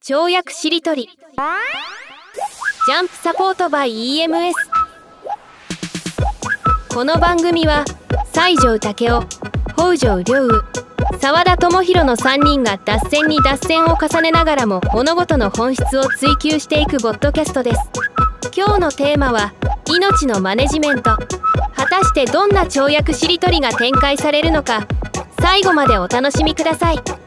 跳躍しりとり。ジャンプサポートバイ EMS この番組は西条武雄北条良雨沢田智弘の3人が脱線に脱線を重ねながらも物事の本質を追求していくボッドキャストです。今日のテーマは命のマネジメント。果たしてどんな跳躍しりとりが展開されるのか。最後までお楽しみください。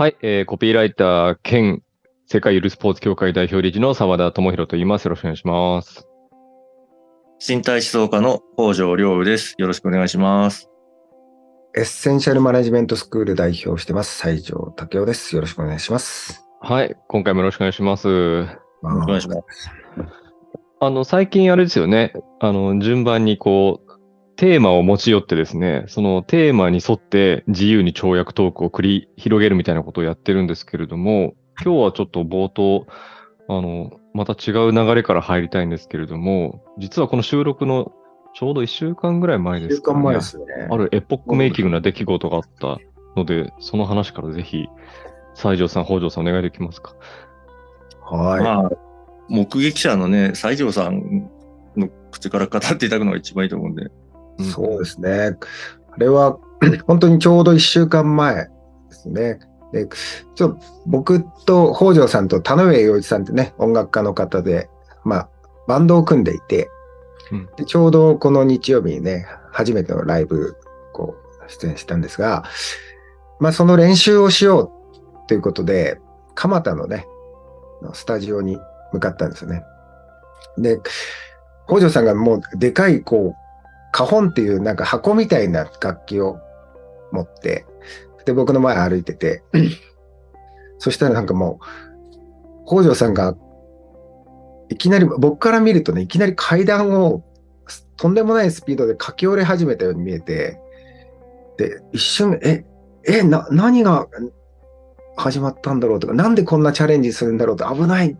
はい、えー、コピーライター兼世界ゆるスポーツ協会代表理事の澤田智弘と言います。よろしくお願いします。身体思想家の北条良雨です。よろしくお願いします。エッセンシャルマネジメントスクール代表をしてます、西条武雄です。よろしくお願いします。はい、今回もよろしくお願いします。よろしくお願いします。あの、最近あれですよね。あの、順番にこう、テーマを持ち寄ってですね、そのテーマに沿って自由に跳躍トークを繰り広げるみたいなことをやってるんですけれども、今日はちょっと冒頭、あの、また違う流れから入りたいんですけれども、実はこの収録のちょうど1週間ぐらい前ですか、ね。週間前ですね。あるエポックメイキングな出来事があったので、その話からぜひ、西条さん、北条さんお願いできますか？はい。まあ、目撃者のね、西条さんの口から語っていただくのが一番いいと思うんで。うんそうですね。あれは、本当にちょうど1週間前ですね。で、ちょっと僕と北条さんと田上洋一さんってね、音楽家の方で、まあ、バンドを組んでいて、うんでちょうどこの日曜日にね、初めてのライブ、こう、出演したんですが、まあ、その練習をしようということで、蒲田のね、のスタジオに向かったんですよね。で、北条さんがもうでかい、こう、花本っていうなんか箱みたいな楽器を持って、で、僕の前歩いてて、そしたらなんかもう、北条さんが、いきなり、僕から見るとね、いきなり階段をとんでもないスピードで駆け下り始めたように見えて、で、一瞬、え、え、な、何が始まったんだろうとか、なんでこんなチャレンジするんだろうと危ない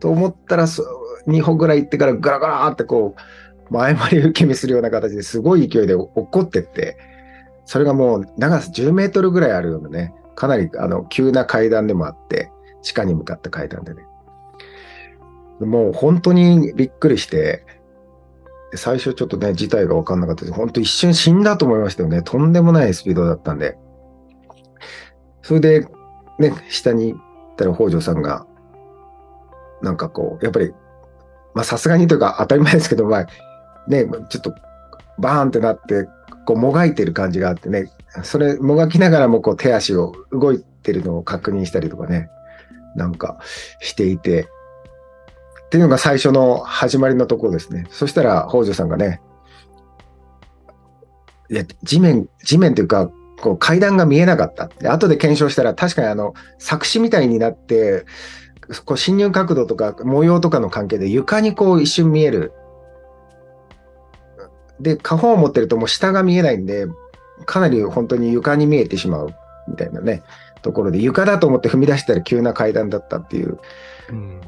と思ったら、そ2歩ぐらい行ってからガラガラーってこう、前回り受け身するような形ですごい勢いで落っこってって、それがもう長さ10メートルぐらいあるようなね、かなりあの急な階段でもあって、地下に向かった階段でね。もう本当にびっくりして、最初ちょっとね、事態が分かんなかったです。本当一瞬死んだと思いましたよね。とんでもないスピードだったんで。それで、ね、下に行ったら北条さんが、なんかこう、やっぱり、まあさすがにというか当たり前ですけど、まあね、ちょっとバーンってなって、こうもがいてる感じがあってね、それもがきながらもこう手足を動いてるのを確認したりとかね、なんかしていて、っていうのが最初の始まりのところですね。そしたら北条さんがね、いや、地面、地面というか、こう階段が見えなかった。で後で検証したら確かにあの、作詞みたいになって、こう侵入角度とか模様とかの関係で床にこう一瞬見える。で、花本を持ってるともう下が見えないんで、かなり本当に床に見えてしまうみたいなね、ところで床だと思って踏み出したら急な階段だったっていう、うん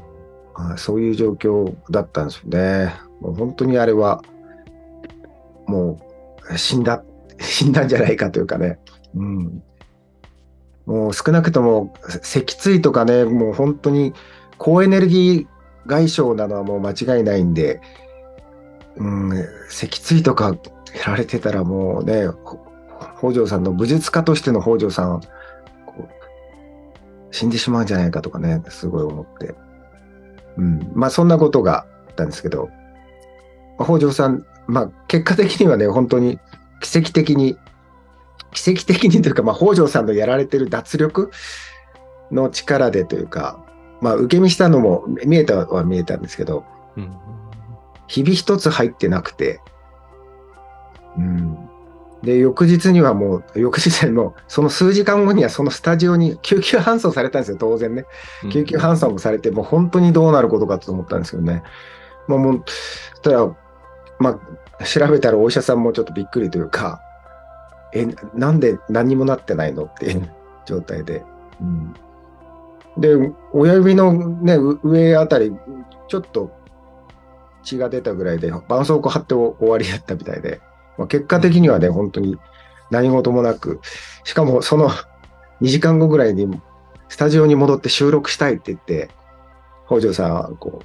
あそういう状況だったんですよね。もう本当にあれは、もう死んだ、死んだんじゃないかというかね。うん。もう少なくとも脊椎とかね、もう本当に高エネルギー外傷なのはもう間違いないんで、うん、脊椎とかやられてたらもうね、北条さんの武術家としての北条さん、死んでしまうんじゃないかとかね、すごい思って。うん、まあそんなことがあったんですけど、北条さん、まあ結果的にはね、本当に奇跡的に、奇跡的にというか、まあ北条さんのやられてる脱力の力でというか、まあ受け身したのも見えたは見えたんですけど、うん日々一つ入ってなくて、うん。で、翌日にはもう、翌日にもう、その数時間後にはそのスタジオに救急搬送されたんですよ、当然ね。救急搬送もされて、もう本当にどうなることかと思ったんですけどね。まあもう、そしたら、まあ、調べたらお医者さんもちょっとびっくりというか、え、なんで何にもなってないのっていう状態で。うん、で、親指のね、う上あたり、ちょっと血が出たぐらいで、絆創膏貼って終わりだったみたいで、まあ、結果的にはね、本当に何事もなく、しかもその2時間後ぐらいにスタジオに戻って収録したいって言って、北条さんはこ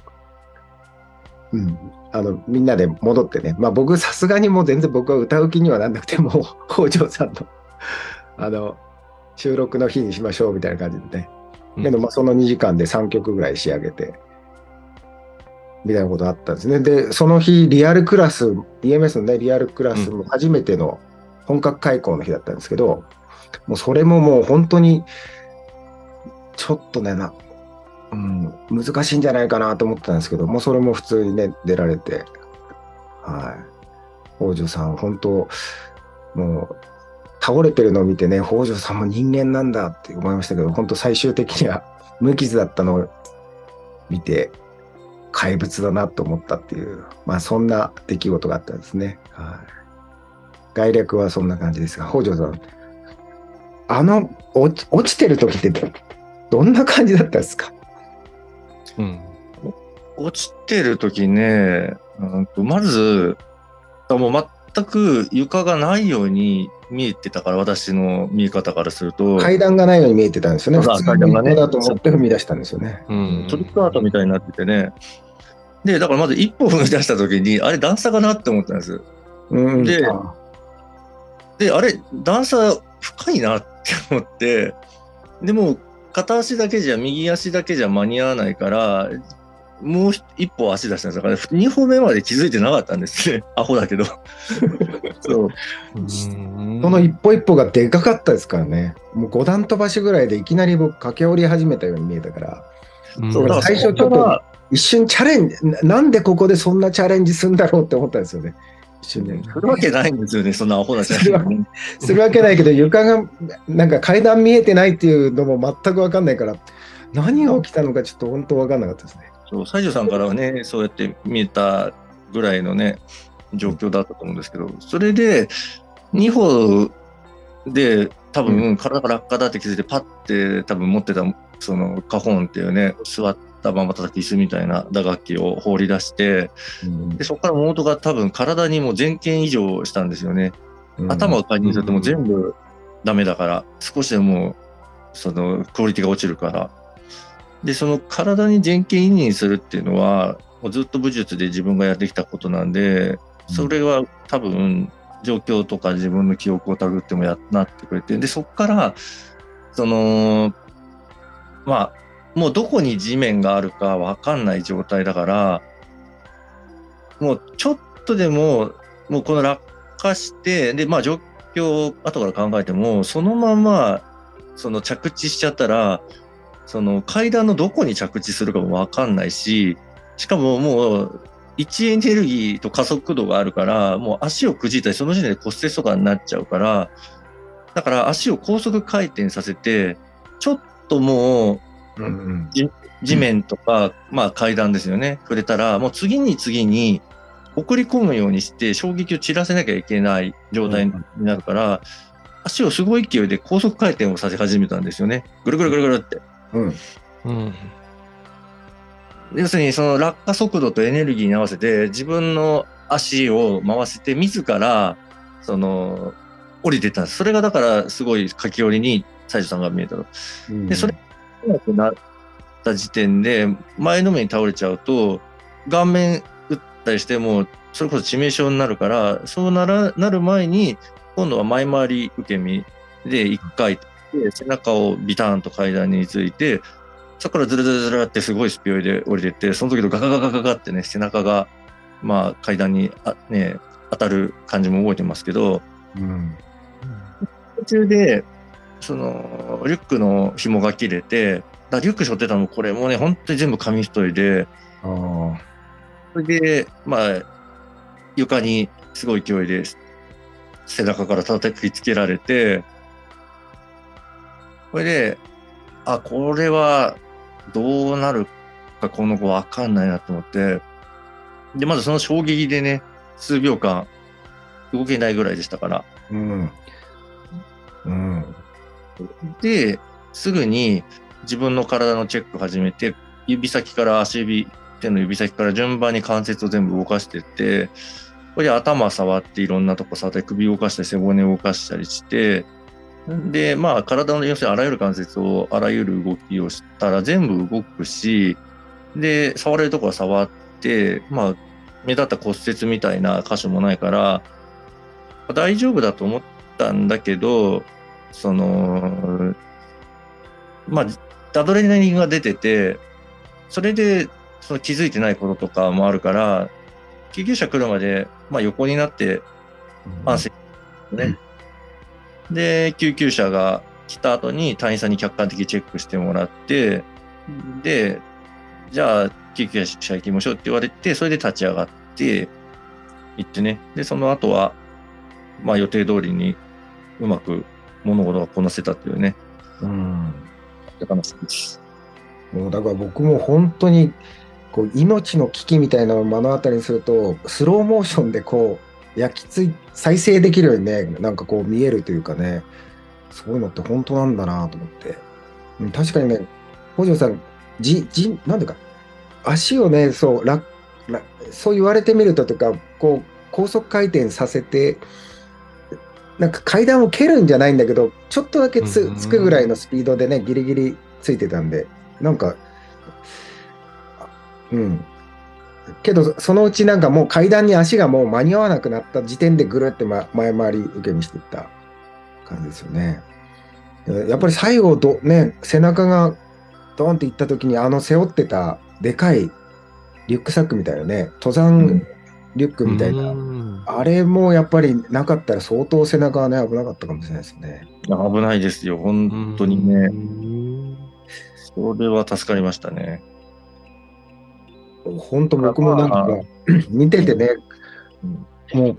う、うん、あの、みんなで戻ってね、まあ僕さすがにもう全然僕は歌う気にはなんなくても、北条さんの、あの、収録の日にしましょうみたいな感じでね。けど、まあその2時間で3曲ぐらい仕上げて、みたいなことあったんですね。で、その日、リアルクラス、EMS のね、リアルクラスも初めての本格開講の日だったんですけど、もうそれももう本当に、ちょっとね、な、うん、難しいんじゃないかなと思ってたんですけど、もうそれも普通にね、出られて、はい。北条さん、本当、もう、倒れてるのを見てね、北条さんも人間なんだって思いましたけど、本当最終的には無傷だったのを見て、怪物だなと思ったっていう、まあそんな出来事があったんですね。はい。概略はそんな感じですが、北条さん、あの、落ち落ちてる時ってどんな感じだったんですか？うん。落ちてる時ね、うんとまず、もう全く床がないように見えてたから、私の見え方からすると、階段がないように見えてたんですよね。階段がねにだと思って踏み出したんですよね。うん。トリックアートみたいになっててね。で、だからまず一歩踏み出した時に、あれ段差かなって思ったんです。うん、であで、あれ段差深いなって思って、でも片足だけじゃ、右足だけじゃ間に合わないから、もう一歩足出したんですだから、2歩目まで気づいてなかったんですね。アホだけど。そう。うんその一歩一歩がでかかったですからね。もう五段飛ばしぐらいでいきなり僕駆け下り始めたように見えたから、うんそうだから最初ちょっと一瞬チャレンジ、ななんでここでそんなチャレンジするんだろうって思ったんですよね。一瞬ね。するわけないんですよね、そんなアホな写するわ真。するわけないけど、床が、なんか階段見えてないっていうのも全くわかんないから、何が起きたのかちょっと本当わかんなかったですね。そう、西条さんからはね、そうやって見えたぐらいのね、状況だったと思うんですけど、それで、2歩で多う分体が落下だって気づいて、パッて多分持ってた、そのカホンっていうね、座ったまま叩き椅子みたいな打楽器を放り出して、でそこからモードが多分体にもう前傾以上したんですよね。頭を介入するともう全部ダメだから、少しでもそのクオリティが落ちるから。で、その体に前傾委任するっていうのは、もうずっと武術で自分がやってきたことなんで、それは多分状況とか自分の記憶をたぐってもやなってくれて、で、そこから、その、まあ、もうどこに地面があるかわかんない状態だから、もうちょっとでも、もうこの落下して、で、まあ状況を後から考えても、そのまま、その着地しちゃったら、その階段のどこに着地するかもわかんないし、しかももう、位置エネルギーと加速度があるから、もう足をくじいたり、その時点で骨折とかになっちゃうから、だから足を高速回転させて、ちょっともう、うんうん地面とか、まあ階段ですよね、触れたら、もう次に次に送り込むようにして衝撃を散らせなきゃいけない状態になるから、足をすごい勢いで高速回転をさせ始めたんですよね。ぐるぐるぐるぐるって。うんうん。要するにその落下速度とエネルギーに合わせて自分の足を回せて自らその降りてった。それがだからすごい書き降りに西条さんが見えたと。うんでそれなくなった時点で前のめりに倒れちゃうと顔面打ったりしてもそれこそ致命傷になるからそうならなる前に今度は前回り受け身で一回で背中をビターンと階段についてそこからズルズルズルってすごいスピードで降りてってその時とガガガガガガってね背中がまあ階段にあ、ね、当たる感じも覚えてますけどうん。途中で、その、リュックの紐が切れて、だリュック背負ってたのもこれもね、本当に全部紙一重で、あー。それで、まあ、床にすごい勢いで背中から叩きつけられて、これで、あ、これはどうなるかこの子わかんないなと思って、で、まずその衝撃でね、数秒間動けないぐらいでしたから、うん。うん。で、すぐに自分の体のチェック始めて、指先から足指、手の指先から順番に関節を全部動かしていって、これで頭触っていろんなとこ触って首動かしたり背骨を動かしたりして、で、まあ体の要するにあらゆる関節をあらゆる動きをしたら全部動くし、で、触れるところは触って、まあ目立った骨折みたいな箇所もないから、大丈夫だと思ったんだけど、その、まあ、アドレナリングが出てて、それでその気づいてないこととかもあるから、救急車来るまで、まあ、横になって安静ね。で、救急車が来た後に隊員さんに客観的チェックしてもらって、で、じゃあ救急車行きましょうって言われて、それで立ち上がって、行ってね。で、その後は、まあ予定通りにうまく物事がこなせたっていうね、うん。話です。もうだから僕も本当にこう命の危機みたいなのを目の当たりにするとスローモーションでこう焼きつい再生できるようにねなんかこう見えるというかねそういうのって本当なんだなと思って、うん確かにね北条さんじじなんでか。足をねそうららそう言われてみるととかこう高速回転させてなんか階段を蹴るんじゃないんだけどちょっとだけつつくぐらいのスピードでねギリギリついてたんでなんかあうんけどそのうちなんかもう階段に足がもう間に合わなくなった時点でぐるって、ま、前回り受け身していった感じですよね。やっぱり最後ど、ね、背中がドーンっていった時にあの背負ってたでかいリュックサックみたいなね登山リュックみたいな、うんあれもやっぱりなかったら相当背中がね危なかったかもしれないですね。危ないですよ、本当にうね。んそれは助かりましたね。本当僕もなんか 見ててね、もう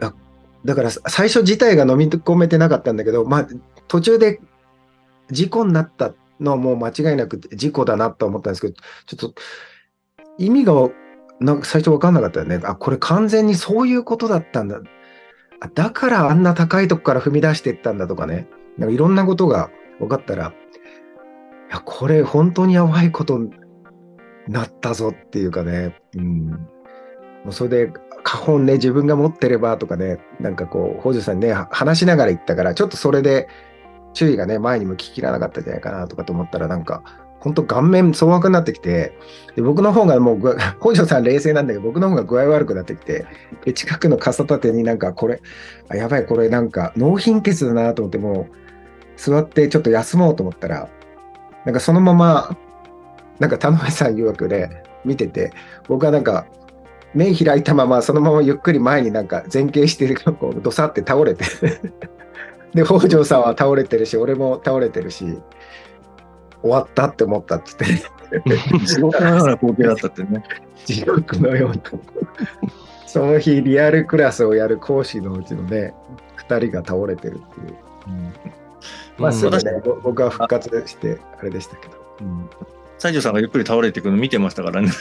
あだから最初自体が飲み込めてなかったんだけど、まあ、途中で事故になったのはもう間違いなく事故だなと思ったんですけど、ちょっと意味がなんか最初分かんなかったよね。あ、これ完全にそういうことだったんだ。あだからあんな高いとこから踏み出していったんだとかね。なんかいろんなことが分かったら、いや、これ本当にやばいことになったぞっていうかね。うん。もうそれで、花本ね、自分が持ってればとかね、なんかこう、北条さんにね、話しながら言ったから、ちょっとそれで注意がね、前にも聞ききらなかったんじゃないかなとかと思ったら、なんか、本当顔面蒼白になってきて、で僕の方がもう、北条さん冷静なんだけど、僕の方が具合悪くなってきて、で近くの傘立てになんか、これ、あやばい、これなんか、脳貧血だなと思って、もう、座ってちょっと休もうと思ったら、なんかそのまま、なんか田上さん曰くね、見てて、僕はなんか、目開いたままそのままゆっくり前になんか前傾してるこうどさって倒れてで北条さんは倒れてるし俺も倒れてるし終わったって思ったっつって。地獄のような光景だったってね。地獄のような。その日リアルクラスをやる講師のうちのね2人が倒れてるっていう、まあすぐねぼ僕は復活してあれでしたけど、うん西条さんがゆっくり倒れていくの見てましたからね。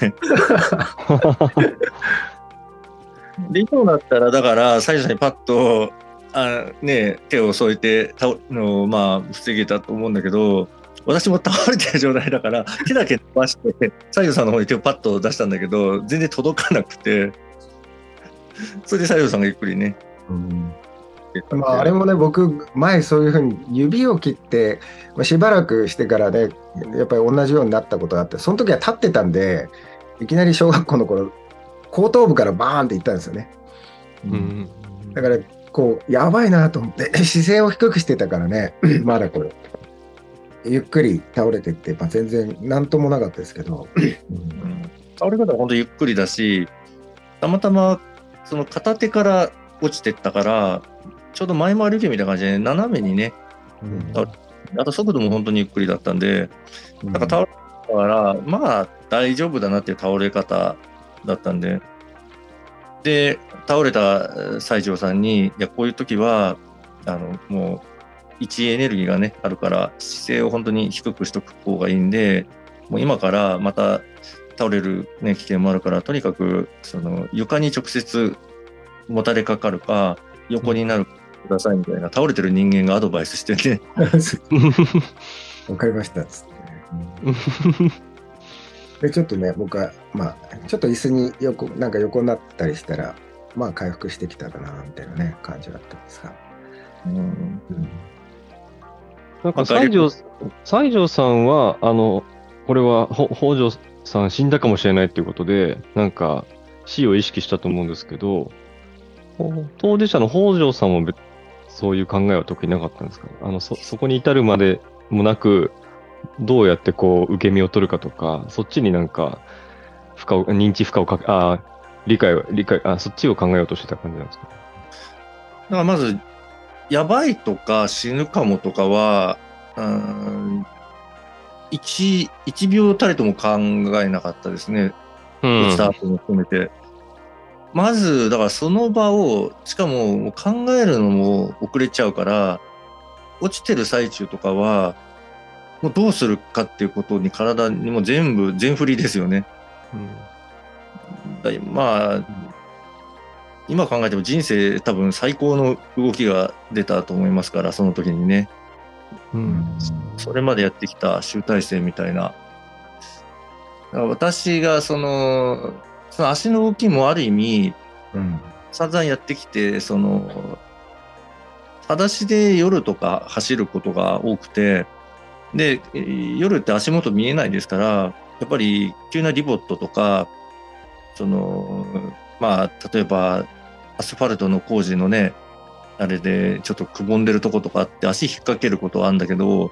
で、今だったら、だから、西条さんにパッと、あね、手を添えて倒の、まあ、防げたと思うんだけど、私も倒れてる状態だから、手だけ伸ばして、西条さんの方に手をパッと出したんだけど、全然届かなくて、それで西条さんがゆっくりね。まあ、あれもね、僕、前そういうふうに指を切って、まあ、しばらくしてからね、やっぱり同じようになったことがあって、その時は立ってたんで、いきなり小学校の頃、後頭部からバーンっていったんですよね。うんだから、こう、やばいなと思って、姿勢を低くしてたからね、まだこれ、ゆっくり倒れてって、まあ、全然なんともなかったですけど、うん。倒れ方は本当ゆっくりだし、たまたまその片手から落ちてったから、ちょうど前回り受けみたいな感じで、斜めにね、うん。あと速度も本当にゆっくりだったんで、なんか倒れたから、まあ大丈夫だなっていう倒れ方だったんで、で、倒れたえー西条さんに、いや、こういう時は、あの、もう、位置エネルギーがね、あるから、姿勢を本当に低くしとく方がいいんで、もう今からまた倒れる、ね、危険もあるから、とにかく、その、床に直接もたれかかるか、横になるくださいみたいな、倒れてる人間がアドバイスしてね、わかりましたっつって。ね、で、ちょっとね、僕は、まあ、ちょっと椅子に横、なんか横になったりしたら、まあ、回復してきたかな、みたいなね、感じだったんですが。うん。うん。なんか西条、西条さんは、あの、これはほ北条さん死んだかもしれないっていうことで、なんか死を意識したと思うんですけど、ほ当事者の北条さんも別そういう考えは特になかったんですか？あのそ、そこに至るまでもなく、どうやってこう受け身を取るかとか、そっちになんか負荷を、認知負荷をかけ、ああ、理解を、理解、あそっちを考えようとしてた感じなんですか？だからまず、やばいとか死ぬかもとかは、うん、一、一秒たりとも考えなかったですね。う落ちた後も含めて。まず、だからその場を、しかも考えるのも遅れちゃうから、落ちてる最中とかは、もうどうするかっていうことに体にも全部、全振りですよね。だまあ、今考えても人生多分最高の動きが出たと思いますから、その時にね。うん。それまでやってきた集大成みたいな。私がその、その足の動きもある意味、うん。散々やってきて、その、裸足で夜とか走ることが多くて、で、えー夜って足元見えないですから、やっぱり急なリボットとか、その、まあ、例えば、アスファルトの工事のね、あれでちょっとくぼんでるとことかあって足引っ掛けることはあるんだけど、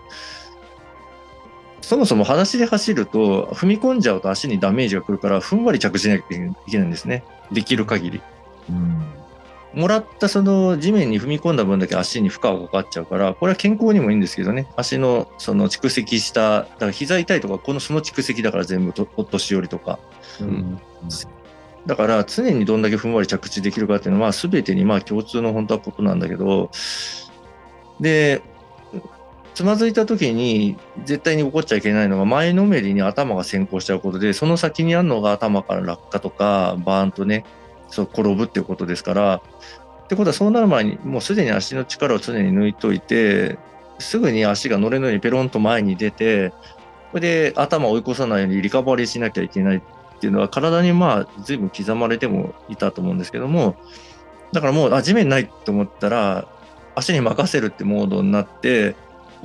そもそも裸足で走ると踏み込んじゃうと足にダメージが来るからふんわり着地しなきゃいけないんですね。できる限り。うん。もらったその地面に踏み込んだ分だけ足に負荷がかかっちゃうから、これは健康にもいいんですけどね、足のその蓄積した、だから膝痛いとか、このその蓄積だから全部とお年寄りとか。うん。だから常にどんだけふんわり着地できるかっていうのは全てにまあ共通の本当はことなんだけど、で、つまずいた時に絶対に起こっちゃいけないのが前のめりに頭が先行しちゃうことで、その先にあるのが頭から落下とかバーンとね、そう転ぶっていうことですから、ってことはそうなる前にもうすでに足の力を常に抜いといて、すぐに足が乗れるようにペロンと前に出て、それで頭を追い越さないようにリカバリーしなきゃいけないっていうのは体にまあ随分刻まれてもいたと思うんですけども、だからもう、あ、地面ないと思ったら、足に任せるってモードになって、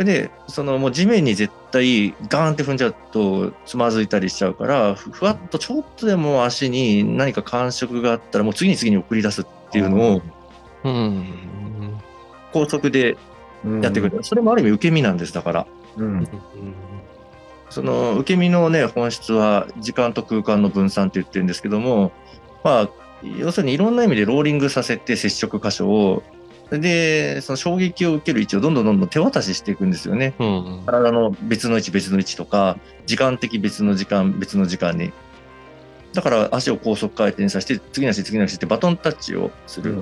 で、そのもう地面に絶対ガーンって踏んじゃうとつまずいたりしちゃうから、ふふわっとちょっとでも足に何か感触があったらもう次に次に送り出すっていうのをうん。高速でうんやってくる。それもある意味受け身なんです、だから。うん。その受け身のね、本質は時間と空間の分散って言ってるんですけども、まあ、要するにいろんな意味でローリングさせて接触箇所を、で、その衝撃を受ける位置をどんどんどんどん手渡ししていくんですよね。うん。体の別の位置別の位置とか、時間的別の時間別の時間に。だから足を高速回転させて、次の足次の足ってバトンタッチをする。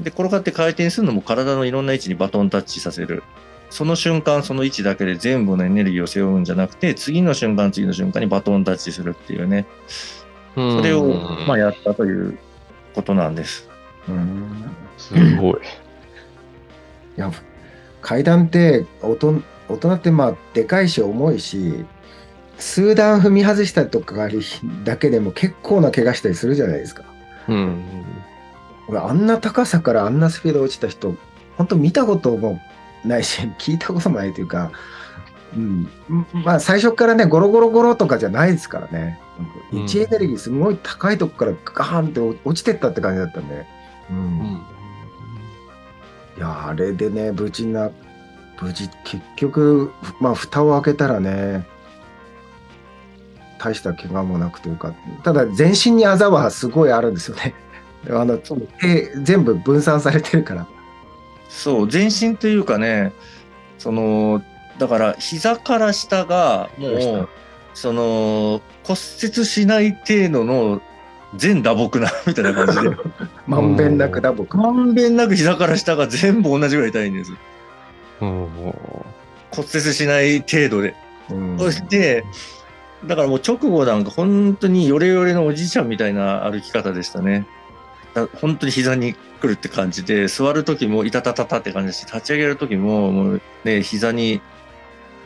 で、転がって回転するのも体のいろんな位置にバトンタッチさせる。その瞬間、その位置だけで全部のエネルギーを背負うんじゃなくて、次の瞬間、次の瞬間にバトンタッチするっていうね。それを、まあ、やったということなんです。うん。すごい。いや、階段って大人、大人ってまあ、でかいし重いし、数段踏み外したとかだけでも結構な怪我したりするじゃないですか。うん。俺、あんな高さからあんなスピード落ちた人、本当見たこともないし、聞いたこともないというか、うん、まあ最初からね、ゴロゴロゴロとかじゃないですからね。うん位置エネルギーすごい高いとこからガーンって落ちてったって感じだったんで。うんうん。いや、あれでね、無事な、無事、結局、まあ、蓋を開けたらね、大した怪我もなくというか、ただ全身にあざはすごいあるんですよね。あの、手全部分散されてるから。そう、全身というかね、その、だから膝から下がも下う、その骨折しない程度の全打撲なみたいな感じで、まんべんなくだ、僕。まんべんなく膝から下が全部同じぐらい痛いんです。うん骨折しない程度で。うんそして、だからもう直後なんか本当にヨレヨレのおじいちゃんみたいな歩き方でしたね。だ本当に膝に来るって感じで、座る時もいたたたたって感じだし、立ち上げる時ももうね、膝に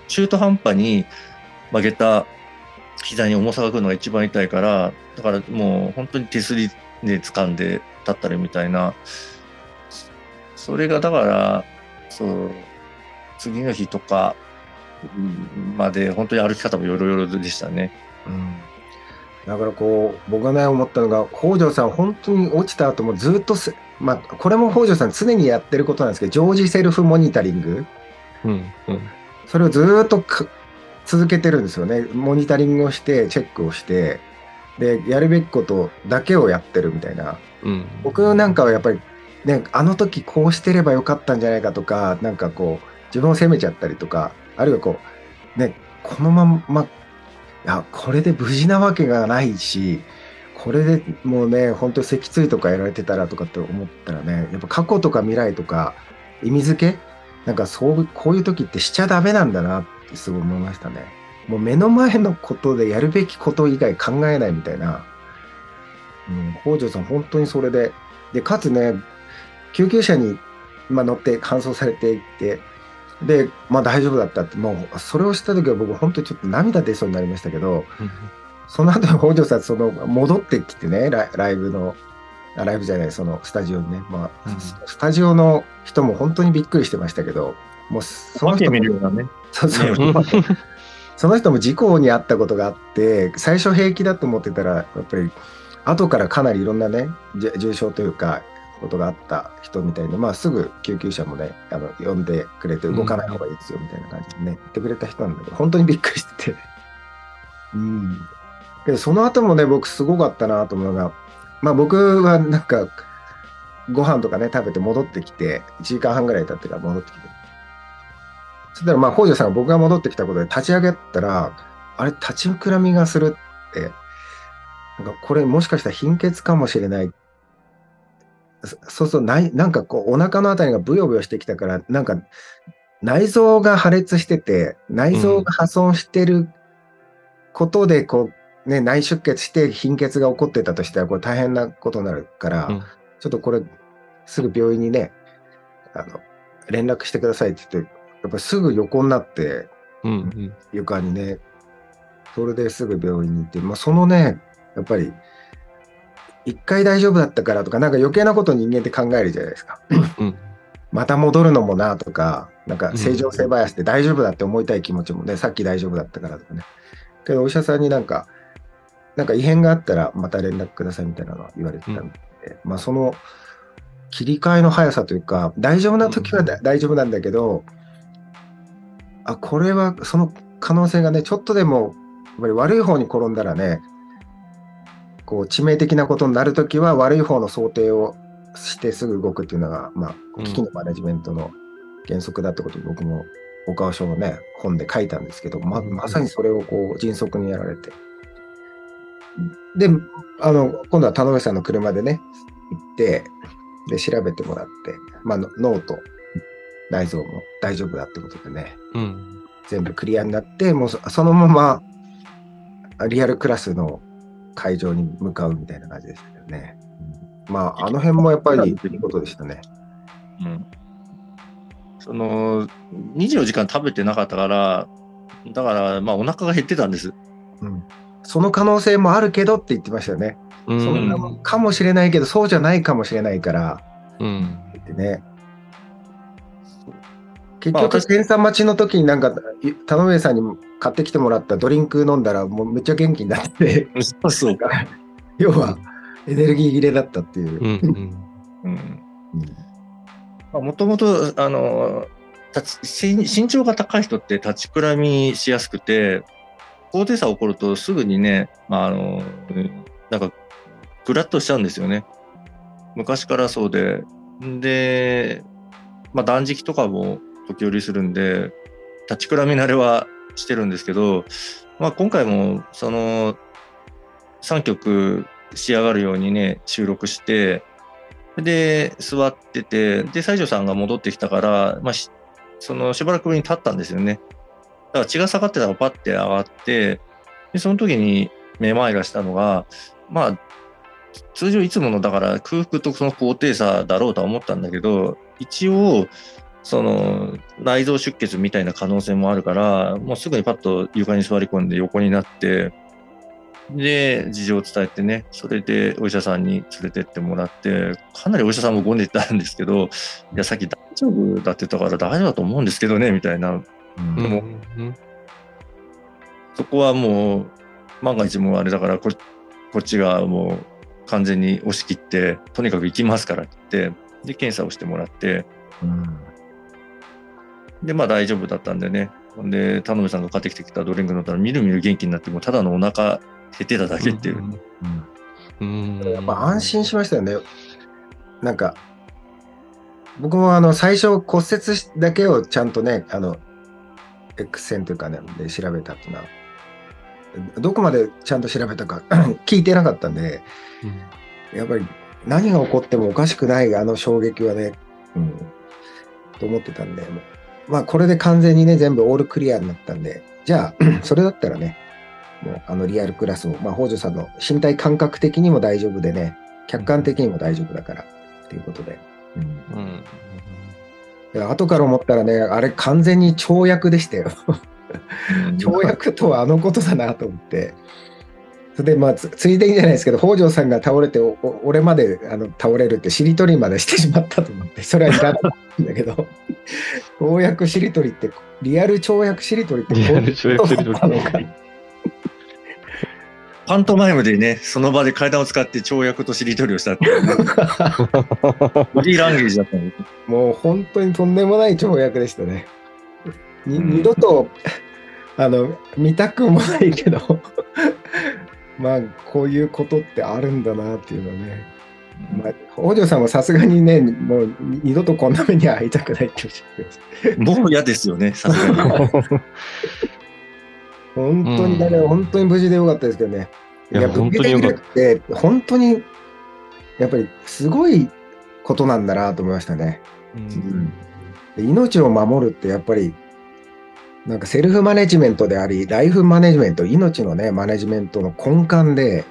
中途半端に曲げた膝に重さがくるのが一番痛いから、だからもう本当に手すりで掴んで立ったりみたいな、それがだから、そう、次の日とかまで本当に歩き方もよろよろでしたね。うんだからこう、僕がね、思ったのが、北条さん、本当に落ちた後もずっとまあ、これも北条さん常にやってることなんですけど、常時セルフモニタリング。うん、うん、それをずっと続けてるんですよね。モニタリングをして、チェックをして、で、やるべきことだけをやってるみたいな。うん、僕なんかはやっぱり、ね、あの時こうしてればよかったんじゃないかとか、なんかこう、自分を責めちゃったりとか、あるいはこう、ね、このまま、いや、これで無事なわけがないし、これでもうね、本当脊椎とかやられてたらとかって思ったらね、やっぱ過去とか未来とか意味付けなんかそう、こういう時ってしちゃダメなんだなってすごい思いましたね。もう目の前のことでやるべきこと以外考えないみたいな。うん、北条さん本当にそれで、で、かつね、救急車に、まあ、乗って搬送されていって、で、まあ大丈夫だったって、もうそれをした時は僕本当にちょっと涙出そうになりましたけど、その後北条さん、その戻ってきてねラ、ライブの、ライブじゃない、そのスタジオにね、まあ、うん、スタジオの人も本当にびっくりしてましたけど、もうその人も、ね、そうそう、その人も事故に遭ったことがあって、最初平気だと思ってたら、やっぱり後からかなりいろんなね、重症というか、ことがあった人みたいに、まあ、すぐ救急車もね、あの呼んでくれて、動かない方がいいですよみたいな感じでね、言ってくれた人なんだけど、本当にびっくりしてて、うん。けど、その後もね、僕すごかったなと思うのが、まあ僕はなんか、ご飯とかね、食べて戻ってきて、1時間半ぐらい経ってから戻ってきて。そしたらまあ、北条さんが僕が戻ってきたことで立ち上げたら、あれ、立ち膨らみがするって、なんかこれもしかしたら貧血かもしれない。そうそう、ない、なんかこう、お腹のあたりがブヨブヨしてきたから、なんか、内臓が破裂してて、内臓が破損してることで、こう、ね、内出血して貧血が起こってたとしたら、これ大変なことになるから、うん、ちょっとこれ、すぐ病院にね、あの、連絡してくださいって言って、やっぱすぐ横になって、うんうん、床にね、それですぐ病院に行って、まあ、そのね、やっぱり、一回大丈夫だったからとか、なんか余計なこと人間って考えるじゃないですか。うん、また戻るのもなとか、なんか正常性バイアスで大丈夫だって思いたい気持ちもね、さっき大丈夫だったからとかね。けどお医者さんになんか、なんか異変があったらまた連絡くださいみたいなのは言われてたんで、うん、まあその切り替えの速さというか、大丈夫な時は大丈夫なんだけど、あ、これはその可能性がね、ちょっとでもやっぱり悪い方に転んだらね、こう致命的なことになるときは悪い方の想定をしてすぐ動くっていうのが、まあ、危機のマネジメントの原則だってことを僕も岡尾書のね、本で書いたんですけど、ままさにそれをこう迅速にやられて。で、あの、今度は田上さんの車でね、行って、で、調べてもらって、まあ、脳と内臓も大丈夫だってことでね、うん、全部クリアになって、もうそのままリアルクラスの会場に向かうみたいな感じでしたけどね。うん、まあ、あの辺もやっぱりいいことでしたね。うん。その、24時間食べてなかったから、だから、まあ、お腹が減ってたんです。うん。その可能性もあるけどって言ってましたよね。うん、そんなかもしれないけど、そうじゃないかもしれないから、うん。ってね。結局、検査待ちの時になんか、田上さんに買ってきてもらったドリンク飲んだら、もうめっちゃ元気になって、そうそう 要は、エネルギー切れだったっていう。もともと、あの、身長が高い人って立ちくらみしやすくて、高低差起こるとすぐにね、まあ、あの、なんか、ぐらっとしちゃうんですよね。昔からそうで。で、まあ、断食とかも時折するんで、立ちくらみ慣れはしてるんですけど、まあ、今回もその3曲仕上がるようにね、収録して、で、座ってて、で、西条さんが戻ってきたから、まあ、そのしばらく上に立ったんですよね。だから血が下がってたらパッて上がって、で、その時にめまいがしたのが、まあ、通常いつものだから空腹とその高低差だろうとは思ったんだけど、一応、その内臓出血みたいな可能性もあるから、もうすぐにパッと床に座り込んで横になって、で、事情を伝えてね、それでお医者さんに連れてってもらって、かなりお医者さんもごねてたんですけど、いや、さっき大丈夫だって言ったから大丈夫だと思うんですけどね、みたいな。でも、そこはもう、万が一もあれだからこ、こっちがもう完全に押し切って、とにかく行きますからって言って、で、検査をしてもらって、で、まあ大丈夫だったんでね。で、田辺さんが買ってきてきたドリンク飲んだら、みるみる元気になって、もただのお腹減ってただけっていう。うん、やっぱ安心しましたよね。なんか、僕もあの最初骨折だけをちゃんとね、あの、X 線というかね、で調べたっていうのは、どこまでちゃんと調べたか 聞いてなかったんで、うん、やっぱり何が起こってもおかしくないあの衝撃はね、うん、と思ってたんで、まあこれで完全にね、全部オールクリアになったんで、じゃあ、それだったらね、もうあのリアルクラスも、まあ北条さんの身体感覚的にも大丈夫でね、客観的にも大丈夫だから、っていうことで。うん。うん、後から思ったらね、あれ完全に跳躍でしたよ。跳躍とはあのことだなと思って。それでまあつついでにじゃないですけど北条さんが倒れて俺まであの倒れるってしりとりまでしてしまったと思ってそれはいらないんだけど跳躍しりとりってリアル跳躍しりとりってこういうことだったのか。パントマイムでね、その場で階段を使って跳躍としりとりをしたっていう、ね、ボディーランゲージだった。もう本当にとんでもない跳躍でしたね。に、うん、二度と、あの、見たくもないけど まあ、こういうことってあるんだなっていうのね。まあ、北条さんもさすがにね、もう二度とこんな目には会いたくないっておっしゃもう嫌ですよね、さすがに。本当に、だから本当に無事でよかったですけどね。いや、本当によかった。本当に、やっぱりすごいことなんだなと思いましたね。うん、命を守るってやっぱりなんかセルフマネジメントであり、ライフマネジメント、命のね、マネジメントの根幹で、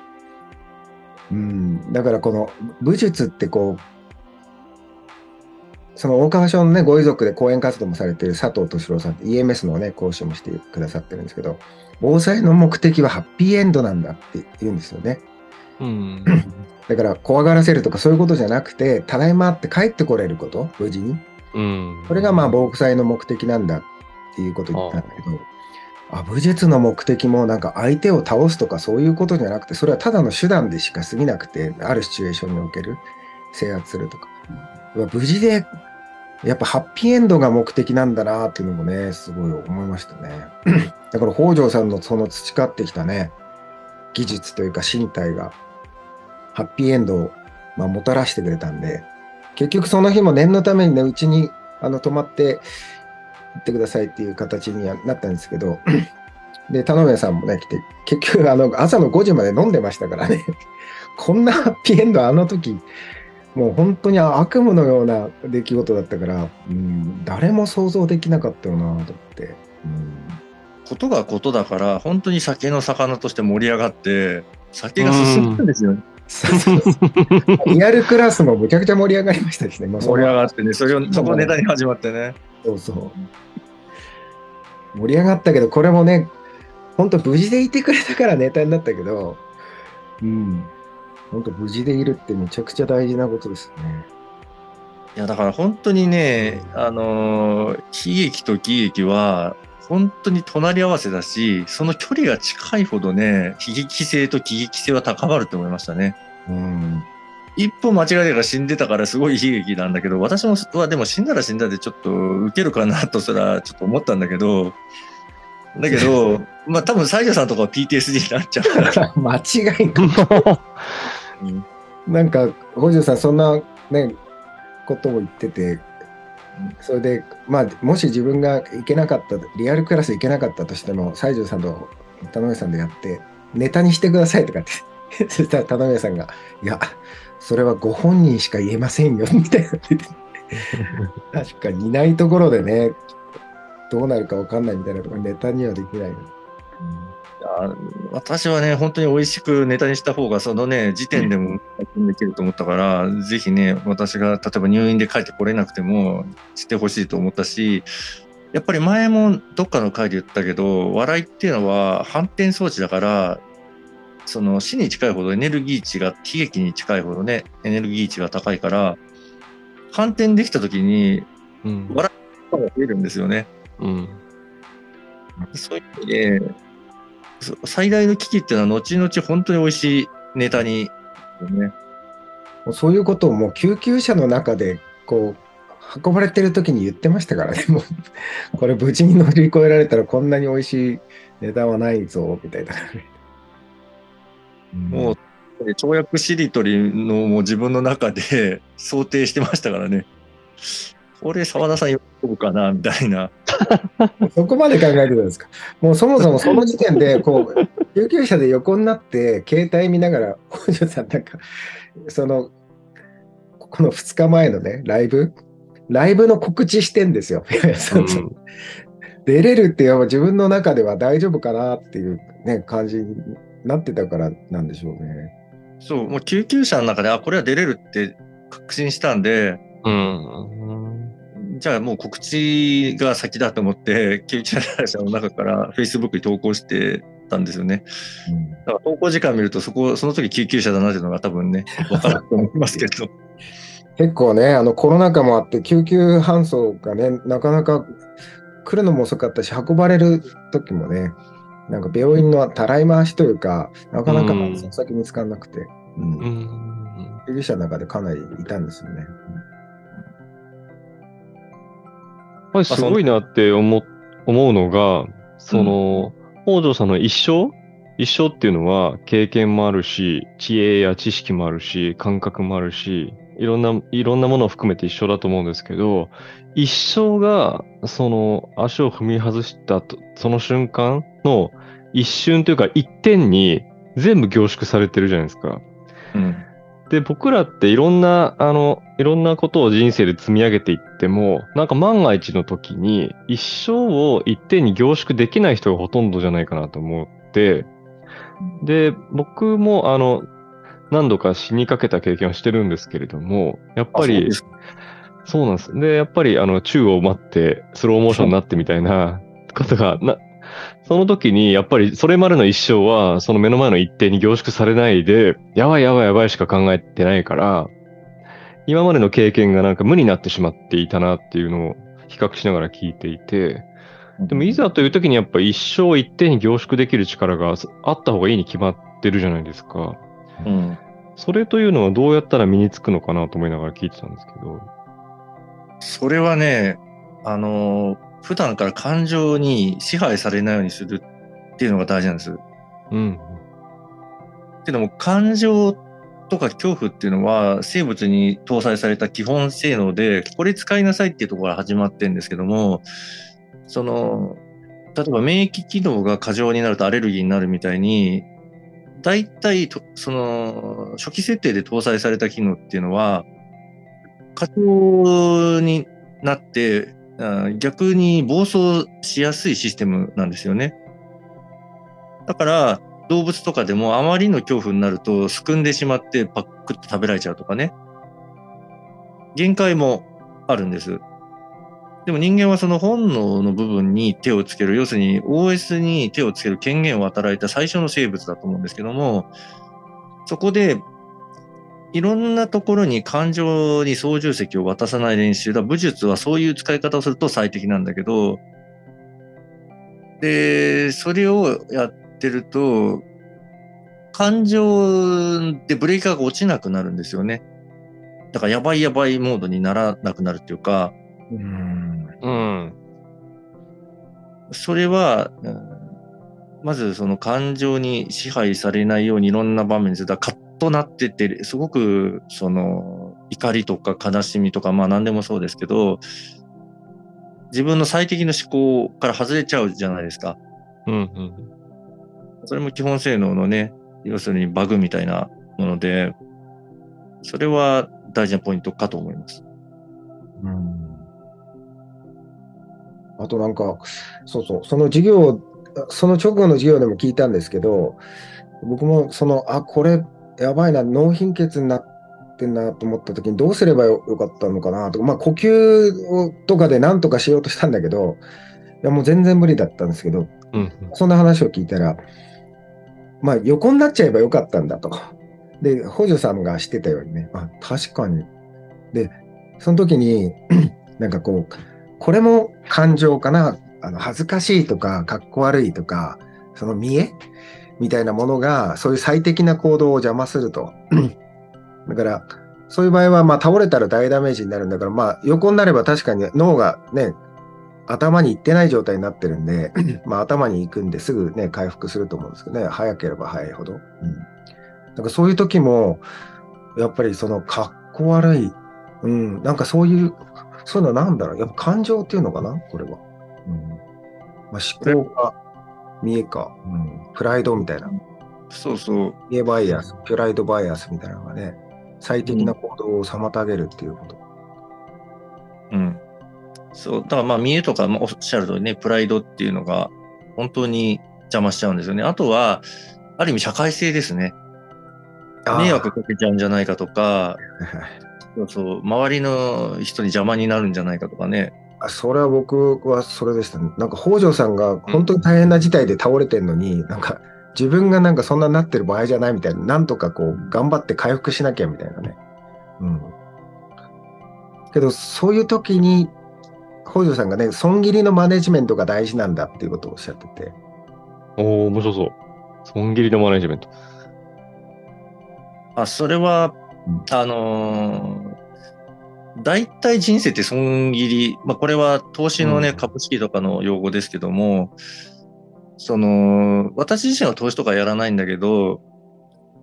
うん、だからこの武術ってこう、その大川署のね、ご遺族で講演活動もされている佐藤敏郎さんって EMS のね、講師もしてくださってるんですけど、防災の目的はハッピーエンドなんだって言うんですよね。うん、だから怖がらせるとかそういうことじゃなくて、ただいまって帰ってこれること、無事に。うん、それがまあ防災の目的なんだっていうこと言ったんだけど、あ武術の目的もなんか相手を倒すとかそういうことじゃなくて、それはただの手段でしか過ぎなくて、あるシチュエーションにおける制圧するとか。無事で、やっぱハッピーエンドが目的なんだなっていうのもね、すごい思いましたね。だから北条さんのその培ってきたね、技術というか身体が、ハッピーエンドを、まあ、もたらしてくれたんで、結局その日も念のためにね、うちにあの泊まって、行ってくださいっていう形にはなったんですけど、で、田上さんもね、来て、結局、あの、朝の5時まで飲んでましたからね、こんなハッピーエンド、あの時、もう本当に悪夢のような出来事だったから、うん、誰も想像できなかったよなと思って。うんことがことだから、本当に酒の魚として盛り上がって、酒が進むんですよね。リアルクラスもむちゃくちゃ盛り上がりましたですね。盛り上がってね、それを、そこネタに始まってね。そうそう。盛り上がったけど、これもね、本当無事でいてくれたからネタになったけど、うん。本当無事でいるってめちゃくちゃ大事なことですね。いや、だから本当にね、あのー、悲劇と喜劇は、本当に隣り合わせだし、その距離が近いほどね、悲劇性と喜劇性は高まると思いましたね。うん。一歩間違えたら死んでたからすごい悲劇なんだけど、私もはでも死んだら死んだでちょっと受けるかなとすらちょっと思ったんだけど、だけど、まあ多分西条さんとかは PTSD になっちゃうから。間違いない。なんか、北条さんそんなね、ことも言ってて、それで、まあ、もし自分が行けなかった、リアルクラス行けなかったとしても、西条さんと田上さんでやって、ネタにしてくださいとかって、そしたら田上さんが、いや、それはご本人しか言えませんよ、みたいな。確かにいないところでね、どうなるか分かんないみたいなところネタにはできない。うん私はね、本当に美味しくネタにした方が、そのね、時点でもできると思ったから、うん、ぜひね、私が例えば入院で帰ってこれなくてもしてほしいと思ったし、やっぱり前もどっかの回で言ったけど、笑いっていうのは反転装置だから、その死に近いほどエネルギー値が、悲劇に近いほどね、エネルギー値が高いから、反転できた時に、うん。笑いが増えるんですよね。うん。そういう意味で、そ最大の危機っていうのは、後々本当に美味しいネタに、ね、もうそういうことをもう救急車の中で、こう、運ばれてる時に言ってましたからね。もう、これ無事に乗り越えられたらこんなに美味しいネタはないぞ、みたいな。もう、跳躍しりとりのもう自分の中で想定してましたからね。これ澤田さん喜ぶかなみたいな。そこまで考えてたんですか？もうそもそもその時点で、こう、救急車で横になって、携帯見ながら、北条さんなんか、その、この2日前のね、ライブ、ライブの告知してんですよ。そうそう 出れるっていうのは自分の中では大丈夫かなっていうね、感じになってたからなんでしょうね。そう、もう救急車の中で、あ、これは出れるって確信したんで、うん。じゃあもう告知が先だと思って、救急車の中から Facebook に投稿してたんですよね。だから投稿時間見ると、そこ、その時救急車だなっていうのが多分ね、わかると思いますけど。結構ね、あのコロナ禍もあって、救急搬送がね、なかなか来るのも遅かったし、運ばれる時もね、なんか病院のたらい回しというか、なかなか先見つからなくて、うんうん。救急車の中でかなりいたんですよね。やっぱりすごいなって思思うのが、その、北条さんの一生？一生っていうのは経験もあるし、知恵や知識もあるし、感覚もあるし、いろんな、いろんなものを含めて一緒だと思うんですけど、一生が、その、足を踏み外したと、その瞬間の一瞬というか一点に全部凝縮されてるじゃないですか。うん。で、僕らっていろんな、あの、いろんなことを人生で積み上げていっても、なんか万が一の時に、一生を一点に凝縮できない人がほとんどじゃないかなと思って、で、僕も、あの、何度か死にかけた経験をしてるんですけれども、やっぱりそう、そうなんです。で、やっぱり、あの、宙を待って、スローモーションになってみたいなことが、な、その時に、やっぱり、それまでの一生は、その目の前の一定に凝縮されないで、やばいやばいやばいしか考えてないから、今までの経験がなんか無になってしまっていたなっていうのを比較しながら聞いていて、でもいざという時にやっぱ一生一定に凝縮できる力があった方がいいに決まってるじゃないですか。うん。それというのはどうやったら身につくのかなと思いながら聞いてたんですけど。それはね、あの、普段から感情に支配されないようにするっていうのが大事なんです。うん。けども、感情とか恐怖っていうのは生物に搭載された基本性能で、これ使いなさいっていうところから始まってるんですけども、その、例えば免疫機能が過剰になるとアレルギーになるみたいに、大体、その、初期設定で搭載された機能っていうのは、過剰になって、逆に暴走しやすいシステムなんですよね。だから、動物とかでもあまりの恐怖になると、すくんでしまってパックッと食べられちゃうとかね。限界もあるんです。でも人間はその本能の部分に手をつける、要するに OS に手をつける権限を与えた最初の生物だと思うんですけども、そこでいろんなところに感情に操縦席を渡さない練習だ。武術はそういう使い方をすると最適なんだけど、で、それをやってると、感情でブレーカーが落ちなくなるんですよね。だからやばいやばいモードにならなくなるっていうか、うん。うん。それは、うんまずその感情に支配されないようにいろんな場面で、だカッとなってて、すごくその怒りとか悲しみとか、まあ何でもそうですけど、自分の最適の思考から外れちゃうじゃないですか。うん。うん。それも基本性能のね、要するにバグみたいなもので、それは大事なポイントかと思います。うんあとなんか、そうそう、その授業、その直後の授業でも聞いたんですけど、僕もその、あ、これやばいな、脳貧血になってんなと思った時にどうすればよよかったのかなとか、まあ呼吸をとかで何とかしようとしたんだけど、いやもう全然無理だったんですけど、うん。そんな話を聞いたら、まあ横になっちゃえばよかったんだと。で、補助さんがしてたようにね、あ、確かに。で、その時に、なんかこう、これも感情かな、あの恥ずかしいとか、かっこ悪いとか、その見えみたいなものが、そういう最適な行動を邪魔すると。だから、そういう場合は、まあ、倒れたら大ダメージになるんだから、まあ、横になれば確かに脳がね、頭に行ってない状態になってるんで、まあ、頭に行くんですぐね、回復すると思うんですけどね、早ければ早いほど。うん。だからそういう時も、やっぱりその、かっこ悪い、うん、なんかそういう、そういうのなんだろう、やっぱ感情っていうのかな、これは。うん。まあ、思考か、見えか、うん、プライドみたいな。そうそう。見えバイアス、プライドバイアスみたいなのがね、最適な行動を妨げるっていうこと。うん。そう。だからまあ見えとか、まあ、おっしゃる通りね、プライドっていうのが本当に邪魔しちゃうんですよね。あとは、ある意味社会性ですね。迷惑かけちゃうんじゃないかとか、そうそう、周りの人に邪魔になるんじゃないかとかね。あそれは僕はそれでしたね。なんか北条さんが本当に大変な事態で倒れてるのに、うん、なんか自分がなんかそんなになってる場合じゃないみたいな、なんとかこう、頑張って回復しなきゃみたいなね。うん。けど、そういう時に、北条さんがね、損切りのマネジメントが大事なんだっていうことをおっしゃってて。おお面白そう。損切りのマネジメント。あ、それは、あのー、大体人生って損切り、まあ、これは投資のね、うん、株式とかの用語ですけども、その、私自身は投資とかやらないんだけど、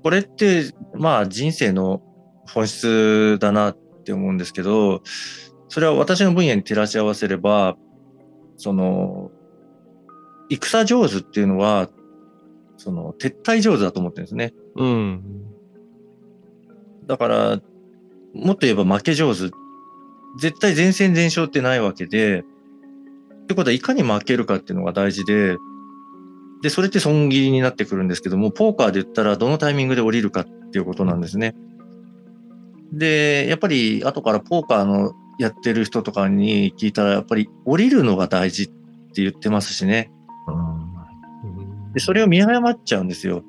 これって、まあ人生の本質だなって思うんですけど、それは私の分野に照らし合わせれば、その、戦上手っていうのは、その、撤退上手だと思ってるんですね。うん。だから、もっと言えば負け上手。絶対全戦全勝ってないわけで、ってことはいかに負けるかっていうのが大事で、で、それって損切りになってくるんですけども、ポーカーで言ったらどのタイミングで降りるかっていうことなんですね。で、やっぱり後からポーカーのやってる人とかに聞いたら、やっぱり降りるのが大事って言ってますしね。で、それを見誤っちゃうんですよ。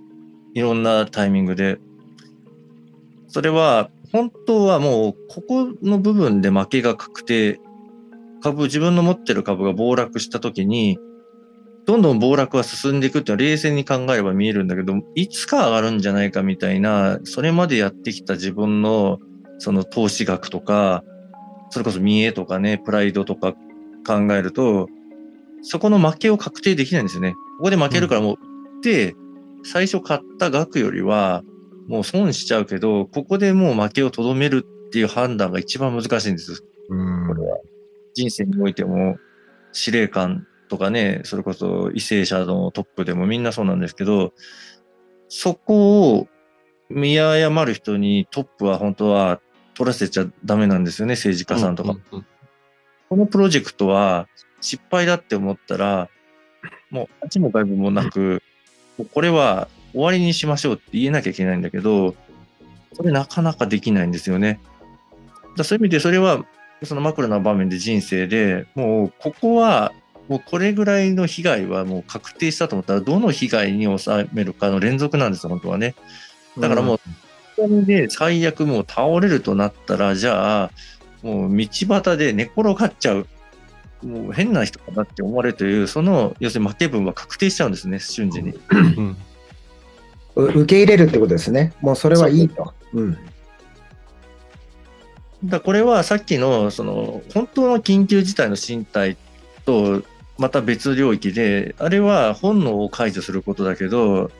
いろんなタイミングで。それは、本当はもう、ここの部分で負けが確定、株、自分の持ってる株が暴落した時に、どんどん暴落は進んでいくっていうのは冷静に考えれば見えるんだけど、いつか上がるんじゃないかみたいな、それまでやってきた自分のその投資額とか、それこそ見栄とかね、プライドとか考えると、そこの負けを確定できないんですよね。ここで負けるからもう、で、最初買った額よりは、もう損しちゃうけど、ここでもう負けをとどめるっていう判断が一番難しいんです。うんこれは。人生においても、司令官とかね、それこそ為政者のトップでもみんなそうなんですけど、そこを見誤る人にトップは本当は取らせちゃダメなんですよね、政治家さんとか。うんうん、このプロジェクトは失敗だって思ったら、もう8も外部もなく、もうこれは終わりにしましょうって言えなきゃいけないんだけど、それなかなかできないんですよね。だそういう意味でそれは、そのマクロな場面で人生でもうここはもうこれぐらいの被害はもう確定したと思ったら、どの被害に収めるかの連続なんですよ、本当はね。だからもう、うん、で最悪もう倒れるとなったら、じゃあ、もう道端で寝転がっちゃう。もう変な人かなって思われるという、その、要するに負け分は確定しちゃうんですね、瞬時に。うん、受け入れるってことですね。もうそれはいいと。うん。だこれはさっきの、その、本当の緊急事態の身体とまた別領域で、あれは本能を解除することだけど、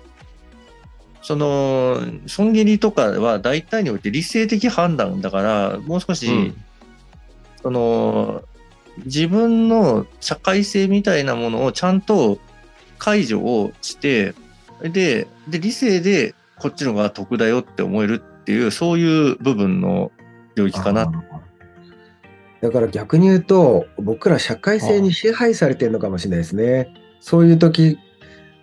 その、損切りとかは大体において理性的判断だから、もう少し、うん、その、自分の社会性みたいなものをちゃんと解除をして、で、で、理性でこっちの方が得だよって思えるっていう、そういう部分の領域かな。だから逆に言うと、僕ら社会性に支配されてるのかもしれないですね。そういう時、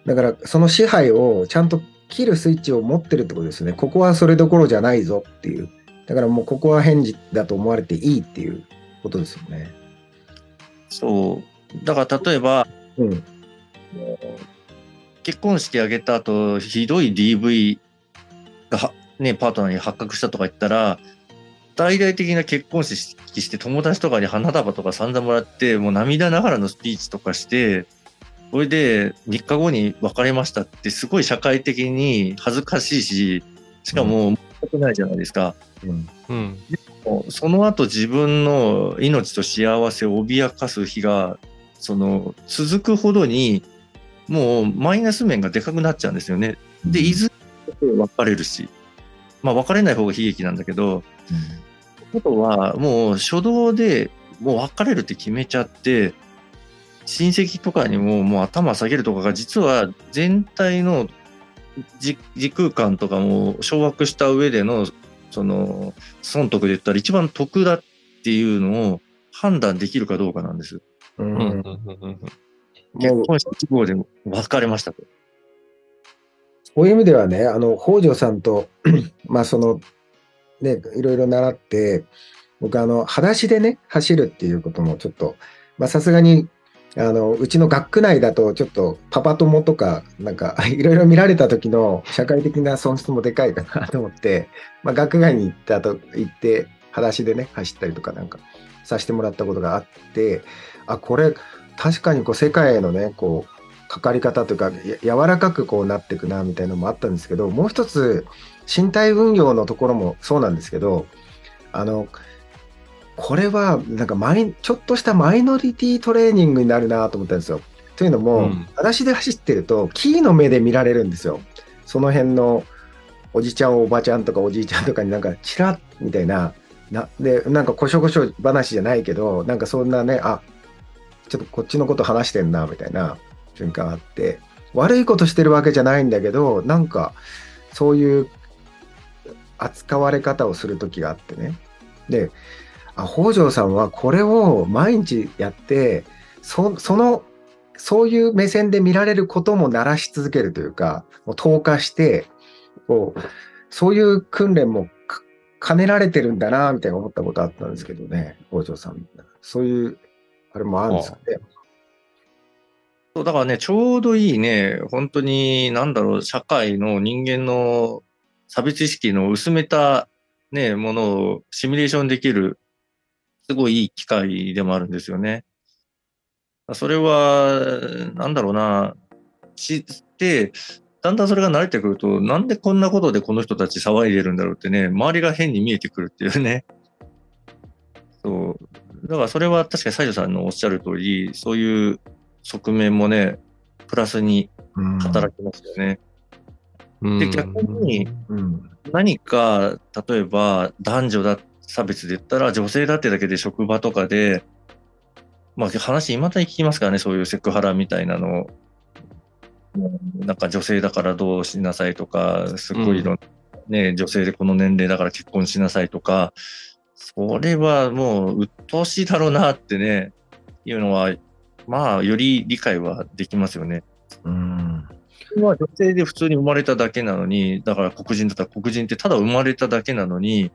だからその支配をちゃんと切るスイッチを持ってるってことですね。ここはそれどころじゃないぞっていう。だからもうここは返事だと思われていいっていうことですよね。そう。だから例えば、うん、結婚式挙げた後、ひどい DV がは、ね、パートナーに発覚したとか言ったら、大々的な結婚式して友達とかに花束とか散々もらって、もう涙ながらのスピーチとかして、それで3日後に別れましたってすごい社会的に恥ずかしいし、しかも、全くないじゃないですか。うん。うん、でもその後自分の命と幸せを脅かす日が、その、続くほどに、もうマイナス面がでかくなっちゃうんですよね。で、いずれ別れるし。まあ、別れない方が悲劇なんだけど、うん、ことは、もう初動でもう別れるって決めちゃって、親戚とかにももう頭下げるとかが実は全体の時空間とかも掌握した上でのその損得で言ったら一番得だっていうのを判断できるかどうかなんです。うん、結婚式号で別れましたと。そういう意味ではね、あの、北条さんと まあその、ね、いろいろ習って、僕あの、裸足でね、走るっていうこともちょっと、まあさすがに、あの、うちの学区内だとちょっとパパ友とか、なんか いろいろ見られた時の社会的な損失もでかいかなと思って、まあ学外に行ったと、行って、裸足でね、走ったりとかなんかさせてもらったことがあって、あ、これ、確かにこう世界へのね、こう、かかり方というか、柔らかくこうなっていくな、みたいなのもあったんですけど、もう一つ、身体運用のところもそうなんですけど、あの、これは、なんかマイ、ちょっとしたマイノリティトレーニングになるなと思ったんですよ。というのも、うん、裸足で走ってると、キーの目で見られるんですよ。その辺のおじちゃん、おばちゃんとかおじいちゃんとかになんか、チラッみたいな、なで、なんかこしょこしょ話じゃないけど、なんかそんなね、あ、ちょっとこっちのこと話してんな、みたいな瞬間あって、悪いことしてるわけじゃないんだけど、なんか、そういう扱われ方をする時があってね。で、あ、北条さんはこれを毎日やって、そその、そういう目線で見られることも鳴らし続けるというか、もう投下して、こう、そういう訓練も兼ねられてるんだな、みたいな思ったことあったんですけどね、北条さん。そういう、あれもあるんですかね。そうだからね、ちょうどいいね、本当に、なんだろう、社会の人間の差別意識の薄めたね、ものをシミュレーションできる、すごいいい機会でもあるんですよね。それは、なんだろうな、知って、だんだんそれが慣れてくると、なんでこんなことでこの人たち騒いでるんだろうってね、周りが変に見えてくるっていうね。そう。だからそれは確かに西条さんのおっしゃる通り、そういう側面もね、プラスに働きますよね。うん、で、逆に、何か、例えば男女だ差別で言ったら、女性だってだけで職場とかで、まあ話、いまだに聞きますからね、そういうセクハラみたいなのを。なんか女性だからどうしなさいとか、すごいいろんな、ね、女性でこの年齢だから結婚しなさいとか、それはもう鬱陶しいだろうなってね、いうのはまあ、より理解はできますよね。うん。は女性で普通に生まれただけなのに、だから黒人だったら黒人ってただ生まれただけなのに、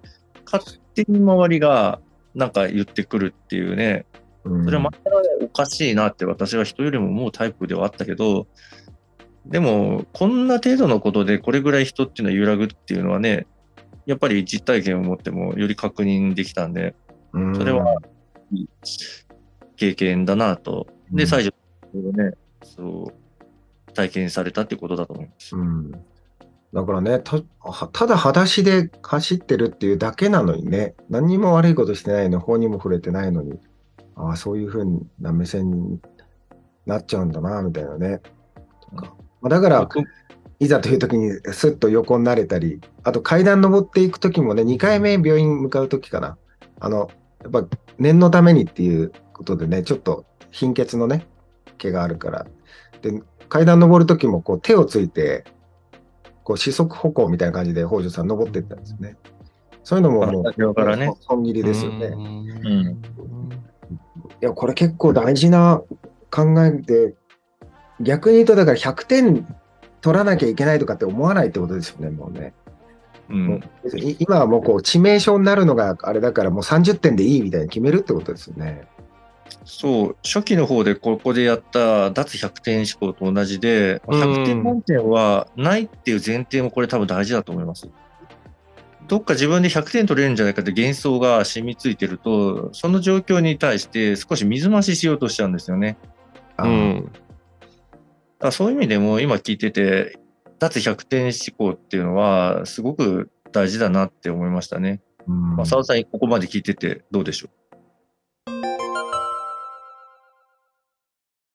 勝手に周りがなんか言ってくるっていうね、それはまたおかしいなって私は人よりも思うタイプではあったけど、でも、こんな程度のことでこれぐらい人っていうのは揺らぐっていうのはね、やっぱり実体験を持ってもより確認できたんで、それは経験だなと。で、最初、ね、そう、体験されたってことだと思います。うん。だからねた、ただ裸足で走ってるっていうだけなのにね、何にも悪いことしてないの、法にも触れてないのに、ああ、そういうふうな目線になっちゃうんだな、みたいなね。まあ、だから、いざという時にスッと横になれたり、あと階段登っていく時もね、2回目病院向かう時かな。あの、やっぱ念のためにっていうことでね、ちょっと貧血のね、毛があるから。で、階段登るときもこう手をついて、こう四足歩行みたいな感じで北条さん登っていったんですよね。そういうのももう、からね、損切りですよね。うん。いや、これ結構大事な考えで、逆に言うと、だから100点取らなきゃいけないとかって思わないってことですよね、もうね。うん、今はもうこう致命傷になるのがあれだからもう30点でいいみたいに決めるってことですよね。そう、初期の方でここでやった脱100点思考と同じで、100点満点はないっていう前提もこれ多分大事だと思います。どっか自分で100点取れるんじゃないかって幻想が染みついてると、その状況に対して少し水増ししようとしちゃうんですよね。うん。だそういう意味でも今聞いてて、脱100点思考っていうのはすごく大事だなって思いましたね。うんまあ、澤田さん、ここまで聞いててどうでしょう？